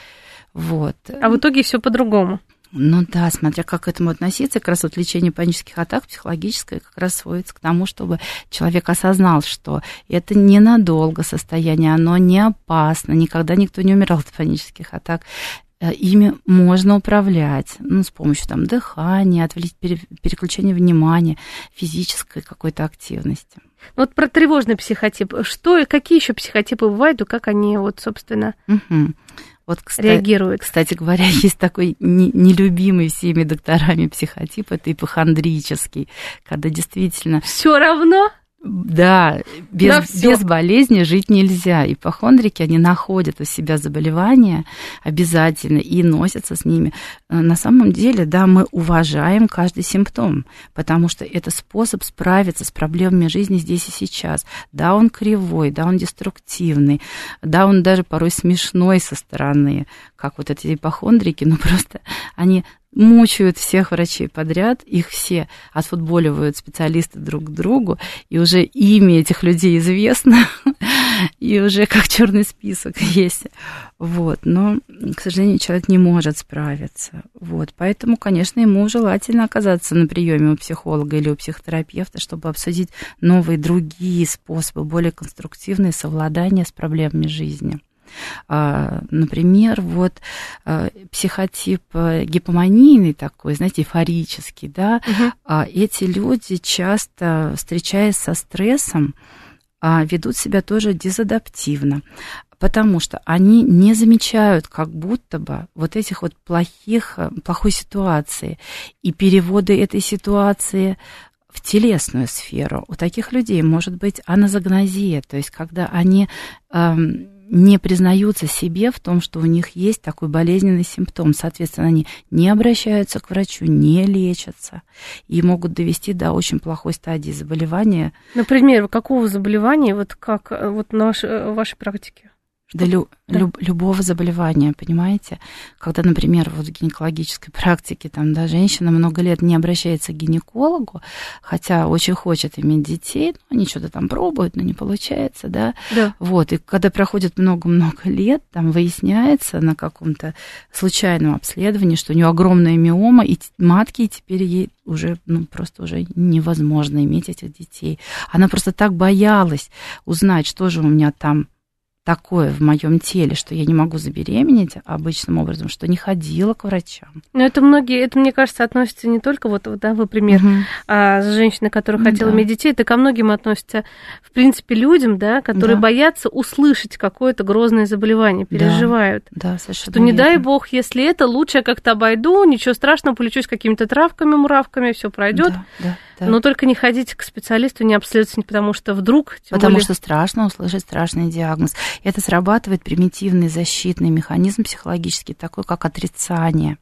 Speaker 3: Вот.
Speaker 2: А в итоге все по-другому.
Speaker 3: Ну да, смотря как к этому относиться, как раз вот лечение панических атак психологическое как раз сводится к тому, чтобы человек осознал, что это ненадолго состояние, оно не опасно, никогда никто не умирал от панических атак. Э, ими можно управлять ну, с помощью там, дыхания, отвлечь, переключения внимания, физической какой-то активности.
Speaker 2: Вот про тревожный психотип. Что, какие еще психотипы бывают, и как они, вот, собственно, угу. вот, кстати, реагируют?
Speaker 3: Кстати говоря, есть такой нелюбимый всеми докторами психотип, это ипохондрический, когда действительно...
Speaker 2: Все равно?
Speaker 3: Да, без, без болезни жить нельзя. Ипохондрики, они находят у себя заболевания обязательно и носятся с ними. Э, на самом деле, да, мы уважаем каждый симптом, потому что это способ справиться с проблемами жизни здесь и сейчас. Да, он кривой, да, он деструктивный, да, он даже порой смешной со стороны, как вот эти ипохондрики, но просто они мучают всех врачей подряд, их все отфутболивают специалисты друг к другу, и уже имя этих людей известно, и уже как черный список есть. Вот, но, к сожалению, человек не может справиться. Вот, поэтому, конечно, ему желательно оказаться на приеме у психолога или у психотерапевта, чтобы обсудить новые другие способы, более конструктивные совладания с проблемами жизни. А, например, вот а, психотип э, гипоманийный такой, знаете, эйфорический, да, угу. эти люди часто, встречаясь со стрессом, ведут себя тоже дезадаптивно, потому что они не замечают как будто бы вот этих вот плохих, э, плохой ситуации и переводы этой ситуации в телесную сферу. У таких людей может быть аназагнозия, то есть когда они эм, не признаются себе в том, что у них есть такой болезненный симптом. Соответственно, они не обращаются к врачу, не лечатся и могут довести до очень плохой стадии заболевания.
Speaker 2: Например, какого заболевания, вот как э, вот на э, вашей практике?
Speaker 3: Да, лю, да. Люб, любого заболевания, понимаете? Когда, например, вот в гинекологической практике там, да, женщина много лет не обращается к гинекологу, хотя очень хочет иметь детей, но они что-то там пробуют, но не получается, да?
Speaker 2: Да.
Speaker 3: Вот, и когда проходит много-много лет, там выясняется на каком-то случайном обследовании, что у нее огромная миома и матки, и теперь ей уже, ну, просто уже невозможно иметь этих детей. Она просто так боялась узнать, что же у меня там такое в моем теле, что я не могу забеременеть обычным образом, что не ходила к врачам.
Speaker 2: Но это многие, это, мне кажется, относится не только вот, да, вы пример угу. а, с женщиной, которая хотела да. иметь детей, это ко многим относится, в принципе, людям, да, которые да. боятся услышать какое-то грозное заболевание, переживают.
Speaker 3: Да, да совершенно
Speaker 2: Что не верно. дай бог, если это, лучше я как-то обойду, ничего страшного, полечусь какими-то травками, муравками, все пройдет. Да, да. Да. Но только не ходите к специалисту, не обследоваться, потому что вдруг...
Speaker 3: Потому более... что страшно услышать страшный диагноз. Это срабатывает примитивный защитный механизм психологический, такой как отрицание.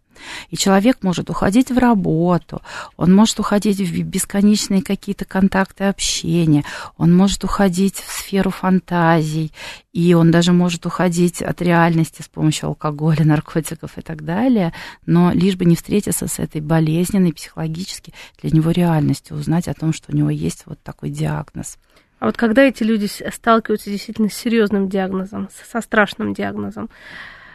Speaker 3: И человек может уходить в работу, он может уходить в бесконечные какие-то контакты общения, он может уходить в сферу фантазий, и он даже может уходить от реальности с помощью алкоголя, наркотиков и так далее, но лишь бы не встретиться с этой болезненной психологически для него реальностью, узнать о том, что у него есть вот такой диагноз.
Speaker 2: А вот когда эти люди сталкиваются действительно с серьезным диагнозом, со страшным диагнозом,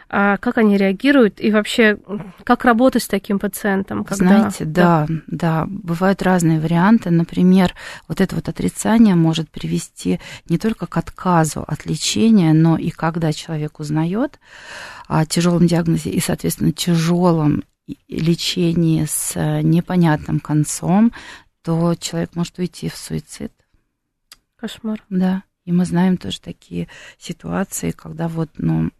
Speaker 2: как они реагируют и вообще как работать с таким пациентом?
Speaker 3: Когда... Знаете, да, да, да, бывают разные варианты. Например, вот это вот отрицание может привести не только к отказу от лечения, но и когда человек узнает о тяжелом диагнозе и, соответственно, тяжелом лечении с непонятным концом, то человек может уйти в суицид.
Speaker 2: Кошмар.
Speaker 3: Да. И мы знаем тоже такие ситуации, когда вот, ну,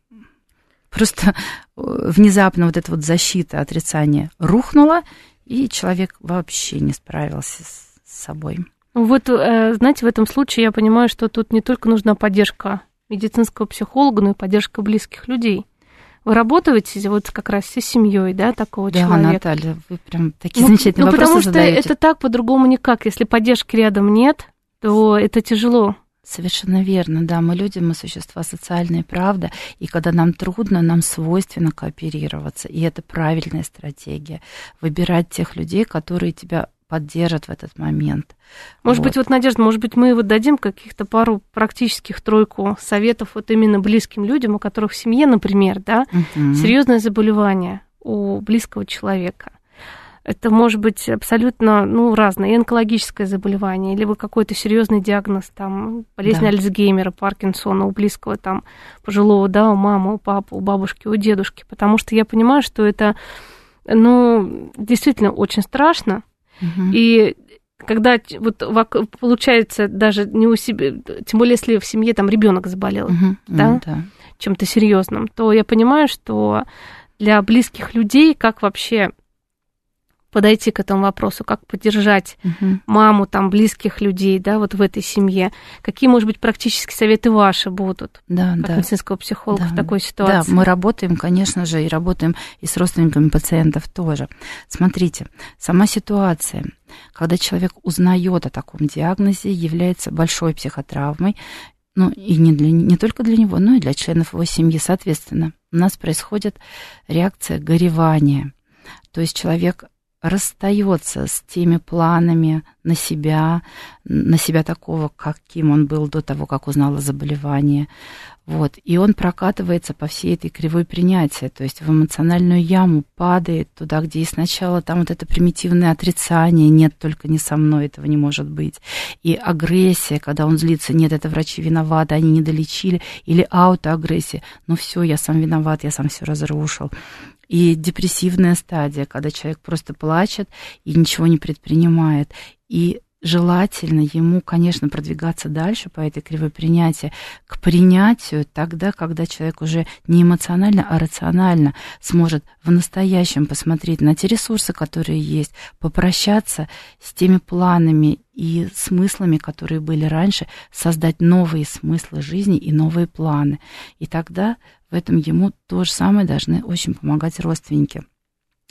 Speaker 3: Просто э, внезапно вот эта вот защита отрицания рухнула, и человек вообще не справился с собой.
Speaker 2: Вот, э, знаете, в этом случае я понимаю, что тут не только нужна поддержка медицинского психолога, но и поддержка близких людей. Вы работаете вот как раз с семьей, да, такого
Speaker 3: да,
Speaker 2: человека?
Speaker 3: Да, Наталья, вы прям такие ну, замечательные ну, вопросы
Speaker 2: потому что
Speaker 3: задаете.
Speaker 2: это так по-другому никак. Если поддержки рядом нет, то это тяжело.
Speaker 3: Совершенно верно, да, мы люди, мы существа социальные, правда, и когда нам трудно, нам свойственно кооперироваться, и это правильная стратегия, выбирать тех людей, которые тебя поддержат в этот момент.
Speaker 2: Может вот. быть, вот, Надежда, может быть, мы вот дадим каких-то пару практических тройку советов вот именно близким людям, у которых в семье, например, да, угу. серьезное заболевание у близкого человека. Это может быть абсолютно ну, разное, и онкологическое заболевание, либо какой-то серьезный диагноз, там, болезнь да. Альцгеймера, Паркинсона у близкого там пожилого, да, у мамы, у папы, у бабушки, у дедушки. Потому что я понимаю, что это, ну, действительно очень страшно. Угу. И когда вот получается даже не у себя, тем более если в семье там ребенок заболел, угу, да, да. чем-то серьезным, то я понимаю, что для близких людей, как вообще подойти к этому вопросу, как поддержать угу. маму, там, близких людей, да, вот в этой семье. Какие, может быть, практические советы ваши будут,
Speaker 3: да,
Speaker 2: как
Speaker 3: да.
Speaker 2: медицинского психолога да. в такой ситуации?
Speaker 3: Да, мы работаем, конечно же, и работаем и с родственниками пациентов тоже. Смотрите, сама ситуация, когда человек узнает о таком диагнозе, является большой психотравмой, ну и не, для, не только для него, но и для членов его семьи. Соответственно, у нас происходит реакция горевания – То есть человек расстается с теми планами на себя, на себя такого, каким он был до того, как узнал о заболевании. Вот. И он прокатывается по всей этой кривой принятия, то есть в эмоциональную яму падает туда, где и сначала там вот это примитивное отрицание, нет, только не со мной, этого не может быть. И агрессия, когда он злится, нет, это врачи виноваты, они не долечили, или аутоагрессия, ну все, я сам виноват, я сам все разрушил и депрессивная стадия, когда человек просто плачет и ничего не предпринимает. И желательно ему, конечно, продвигаться дальше по этой кривой принятия, к принятию тогда, когда человек уже не эмоционально, а рационально сможет в настоящем посмотреть на те ресурсы, которые есть, попрощаться с теми планами и смыслами, которые были раньше, создать новые смыслы жизни и новые планы. И тогда в этом ему то же самое должны очень помогать родственники.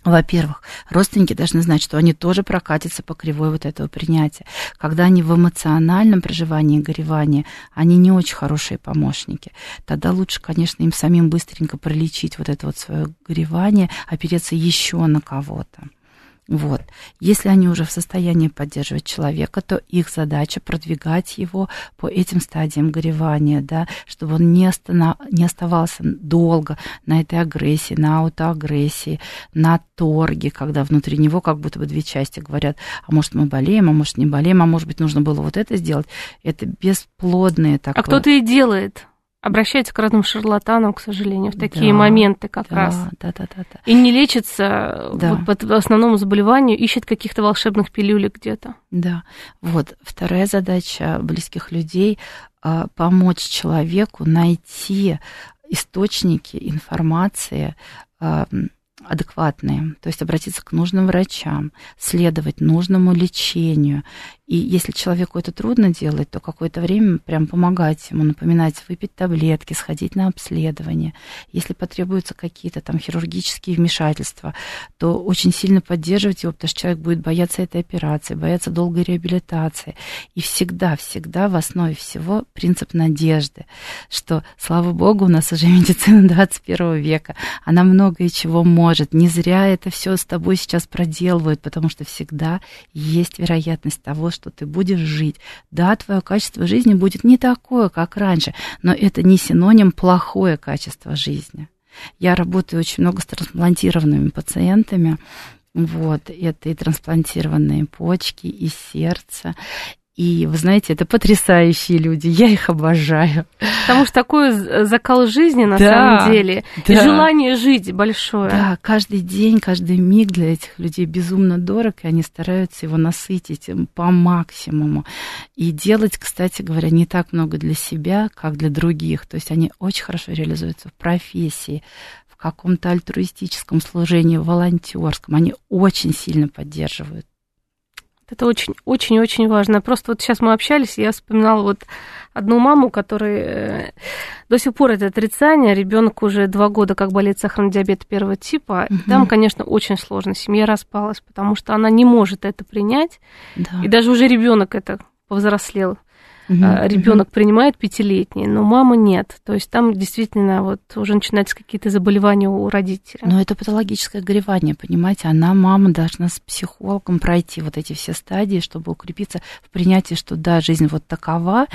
Speaker 3: Во-первых, родственники должны знать, что они тоже прокатятся по кривой вот этого принятия. Когда они в эмоциональном проживании горевания, они не очень хорошие помощники. Тогда лучше, конечно, им самим быстренько пролечить вот это вот свое горевание, опереться еще на кого-то. Вот. Если они уже в состоянии поддерживать человека, то их задача продвигать его по этим стадиям горевания, да, чтобы он не, останов... не оставался долго на этой агрессии, на аутоагрессии, на торге, когда внутри него как будто бы две части говорят, а может мы болеем, а может не болеем, а может быть нужно было вот это сделать. Это бесплодное такое.
Speaker 2: А кто-то и делает обращается к разным шарлатанам, к сожалению, в такие да, моменты как
Speaker 3: да,
Speaker 2: раз.
Speaker 3: Да, да, да, да.
Speaker 2: И не лечится да. вот по основному заболеванию, ищет каких-то волшебных пилюлек где-то.
Speaker 3: Да, вот вторая задача близких людей а, помочь человеку найти источники информации а, адекватные, то есть обратиться к нужным врачам, следовать нужному лечению и если человеку это трудно делать, то какое-то время прям помогать ему, напоминать выпить таблетки, сходить на обследование. Если потребуются какие-то там хирургические вмешательства, то очень сильно поддерживать его, потому что человек будет бояться этой операции, бояться долгой реабилитации. И всегда, всегда в основе всего принцип надежды, что, слава богу, у нас уже медицина 21 века, она многое чего может. Не зря это все с тобой сейчас проделывают, потому что всегда есть вероятность того, что ты будешь жить. Да, твое качество жизни будет не такое, как раньше, но это не синоним плохое качество жизни. Я работаю очень много с трансплантированными пациентами. Вот, это и трансплантированные почки, и сердце, и вы знаете, это потрясающие люди, я их обожаю.
Speaker 2: Потому что такой закал жизни на да, самом деле, да. и желание жить большое.
Speaker 3: Да, каждый день, каждый миг для этих людей безумно дорог, и они стараются его насытить по максимуму. И делать, кстати говоря, не так много для себя, как для других. То есть они очень хорошо реализуются в профессии, в каком-то альтруистическом служении, волонтерском. Они очень сильно поддерживают
Speaker 2: это очень-очень-очень важно. Просто вот сейчас мы общались, я вспоминала вот одну маму, которая э, до сих пор это отрицание, ребенок уже два года как болеет сахарный диабет первого типа. Угу. Там, конечно, очень сложно. Семья распалась, потому что она не может это принять. Да. И даже уже ребенок это повзрослел угу, ребенок угу. принимает пятилетний, но мама нет. То есть там действительно вот уже начинаются какие-то заболевания у родителя.
Speaker 3: Но это патологическое горевание, понимаете? Она, мама, должна с психологом пройти вот эти все стадии, чтобы укрепиться в принятии, что да, жизнь вот такова,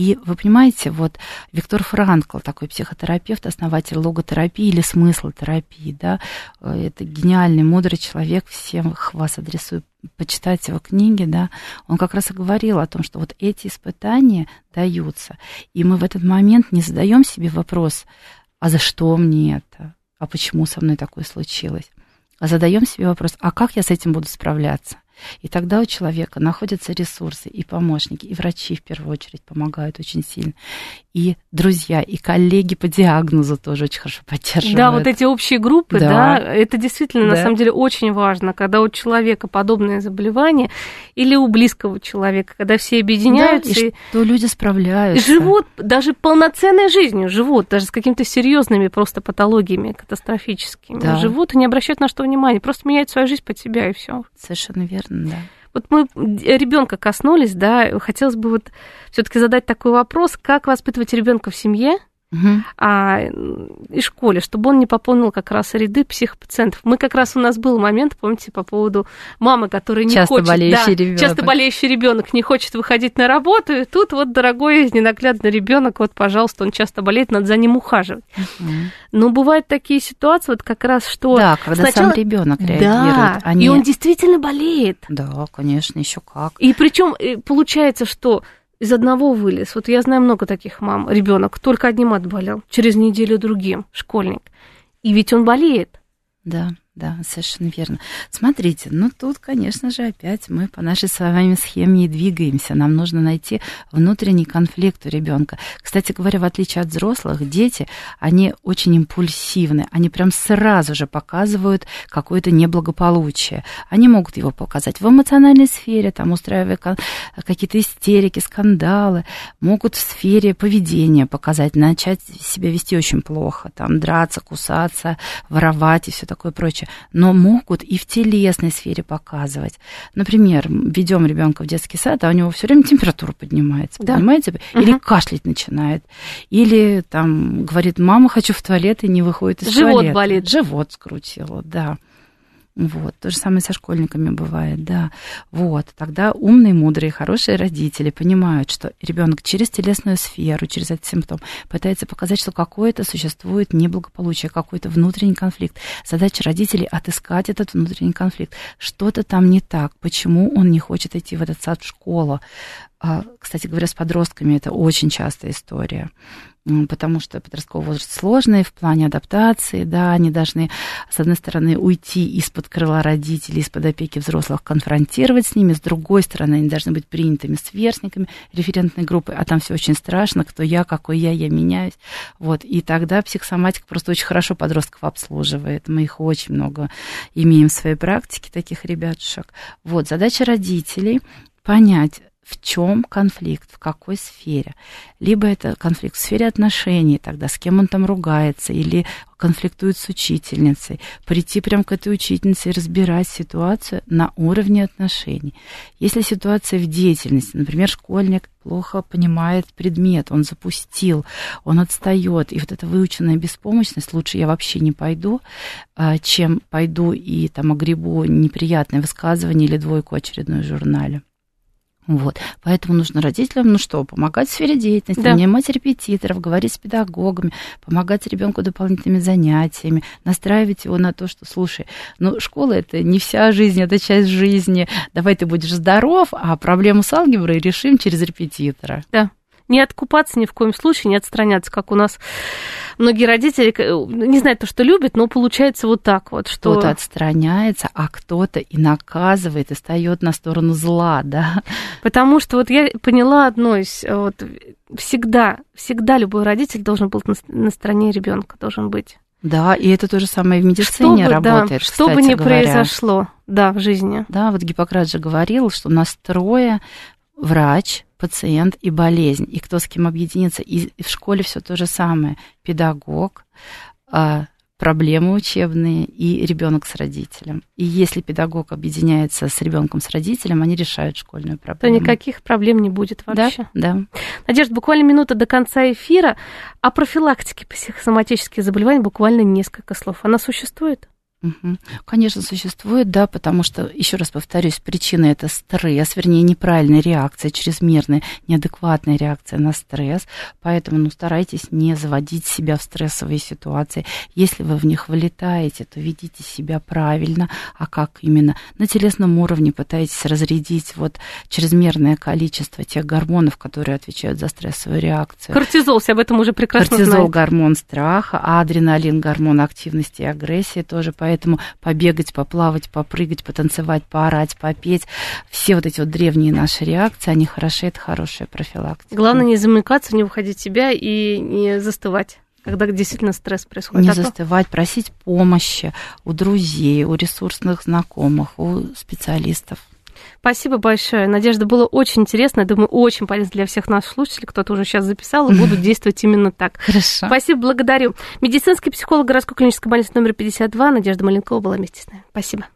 Speaker 3: и вы понимаете, вот Виктор Франкл, такой психотерапевт, основатель логотерапии или смысл терапии, да, э, это гениальный, мудрый человек, всем вас адресую, почитать его книги, да, он как раз и говорил о том, что вот эти испытания даются, и мы в этот момент не задаем себе вопрос, а за что мне это, а почему со мной такое случилось, а задаем себе вопрос, а как я с этим буду справляться? И тогда у человека находятся ресурсы и помощники, и врачи в первую очередь помогают очень сильно, и друзья, и коллеги по диагнозу тоже очень хорошо поддерживают.
Speaker 2: Да, вот эти общие группы, да, да это действительно да. на самом деле очень важно, когда у человека подобное заболевание или у близкого человека, когда все объединяются. Да,
Speaker 3: и, и что люди справляются.
Speaker 2: Живут даже полноценной жизнью, живут даже с какими-то серьезными просто патологиями катастрофическими. Да. Живут и не обращают на что внимания, просто меняют свою жизнь под себя и все.
Speaker 3: Совершенно верно, да.
Speaker 2: Вот мы ребенка коснулись, да, хотелось бы вот все-таки задать такой вопрос, как воспитывать ребенка в семье, угу. а, и школе, чтобы он не пополнил как раз ряды психопациентов. Мы как раз у нас был момент, помните, по поводу мамы, которая не
Speaker 3: часто
Speaker 2: хочет...
Speaker 3: Болеющий да, ребенок.
Speaker 2: Часто болеющий ребенок не хочет выходить на работу, и тут вот дорогой ненаглядный ребенок, вот, пожалуйста, он часто болеет, надо за ним ухаживать. Угу. Но бывают такие ситуации, вот как раз, что...
Speaker 3: Да, когда сначала... сам ребенок реагирует.
Speaker 2: Да, они... и он действительно болеет.
Speaker 3: Да, конечно, еще как.
Speaker 2: И причем э, получается, что из одного вылез. Вот я знаю много таких мам. Ребенок только одним отболел, через неделю другим, школьник. И ведь он болеет.
Speaker 3: Да. Да, совершенно верно. Смотрите, ну тут, конечно же, опять мы по нашей с вами схеме и двигаемся. Нам нужно найти внутренний конфликт у ребенка. Кстати говоря, в отличие от взрослых, дети, они очень импульсивны. Они прям сразу же показывают какое-то неблагополучие. Они могут его показать в эмоциональной сфере, там устраивая какие-то истерики, скандалы. Могут в сфере поведения показать, начать себя вести очень плохо, там драться, кусаться, воровать и все такое прочее но могут и в телесной сфере показывать. Например, ведем ребенка в детский сад, а у него все время температура поднимается, да. понимаете? Или угу. кашлять начинает, или там говорит, мама, хочу в туалет и не выходит из
Speaker 2: Живот
Speaker 3: туалета.
Speaker 2: болит.
Speaker 3: Живот скрутило, да. Вот. То же самое со школьниками бывает, да. Вот. Тогда умные, мудрые, хорошие родители понимают, что ребенок через телесную сферу, через этот симптом пытается показать, что какое-то существует неблагополучие, какой-то внутренний конфликт. Задача родителей отыскать этот внутренний конфликт. Что-то там не так. Почему он не хочет идти в этот сад в школу? А, кстати говоря, с подростками это очень частая история потому что подростковый возраст сложный в плане адаптации, да, они должны, с одной стороны, уйти из-под крыла родителей, из-под опеки взрослых, конфронтировать с ними, с другой стороны, они должны быть принятыми сверстниками референтной группы, а там все очень страшно, кто я, какой я, я меняюсь, вот, и тогда психосоматика просто очень хорошо подростков обслуживает, мы их очень много имеем в своей практике, таких ребятушек, вот, задача родителей понять, в чем конфликт, в какой сфере. Либо это конфликт в сфере отношений, тогда с кем он там ругается, или конфликтует с учительницей. Прийти прямо к этой учительнице и разбирать ситуацию на уровне отношений. Если ситуация в деятельности, например, школьник плохо понимает предмет, он запустил, он отстает, и вот эта выученная беспомощность, лучше я вообще не пойду, а, чем пойду и там огребу неприятное высказывание или двойку очередной в журнале. Вот. Поэтому нужно родителям, ну что, помогать в сфере деятельности, да. нанимать репетиторов, говорить с педагогами, помогать ребенку дополнительными занятиями, настраивать его на то, что, слушай, ну, школа это не вся жизнь, это часть жизни. Давай ты будешь здоров, а проблему с алгеброй решим через репетитора.
Speaker 2: Да. Не откупаться ни в коем случае, не отстраняться, как у нас многие родители, не знаю, то, что любят, но получается вот так вот, что...
Speaker 3: Кто-то отстраняется, а кто-то и наказывает, и встает на сторону зла, да.
Speaker 2: Потому что вот я поняла одно из... Вот, всегда, всегда любой родитель должен быть на, на стороне ребенка, должен быть.
Speaker 3: Да, и это то же самое в медицине
Speaker 2: что
Speaker 3: бы, работает.
Speaker 2: Да, что бы ни
Speaker 3: говоря.
Speaker 2: произошло, да, в жизни.
Speaker 3: Да, вот Гиппократ же говорил, что настроя врач, пациент и болезнь, и кто с кем объединится. И в школе все то же самое. Педагог, а, проблемы учебные и ребенок с родителем. И если педагог объединяется с ребенком с родителем, они решают школьную проблему.
Speaker 2: То никаких проблем не будет вообще.
Speaker 3: Да, да.
Speaker 2: Надежда, буквально минута до конца эфира. О профилактике психосоматических заболеваний буквально несколько слов. Она существует?
Speaker 3: Угу. Конечно, существует, да, потому что, еще раз повторюсь, причина это стресс, вернее, неправильная реакция, чрезмерная, неадекватная реакция на стресс. Поэтому ну, старайтесь не заводить себя в стрессовые ситуации. Если вы в них вылетаете, то ведите себя правильно. А как именно? На телесном уровне пытайтесь разрядить вот чрезмерное количество тех гормонов, которые отвечают за стрессовую реакцию.
Speaker 2: Кортизол, об этом уже прекрасно
Speaker 3: Кортизол,
Speaker 2: знаете.
Speaker 3: гормон страха, а адреналин, гормон активности и агрессии тоже. Поэтому Поэтому побегать, поплавать, попрыгать, потанцевать, поорать, попеть, все вот эти вот древние наши реакции, они хороши, это хорошая профилактика.
Speaker 2: Главное не замыкаться, не уходить в себя и не застывать когда действительно стресс происходит.
Speaker 3: Не а застывать, просить помощи у друзей, у ресурсных знакомых, у специалистов.
Speaker 2: Спасибо большое. Надежда, было очень интересно. Я думаю, очень полезно для всех наших слушателей. Кто-то уже сейчас записал и будут действовать именно так.
Speaker 3: Хорошо.
Speaker 2: Спасибо, благодарю. Медицинский психолог городской клинической больницы номер 52 Надежда Маленкова была вместе с нами. Спасибо.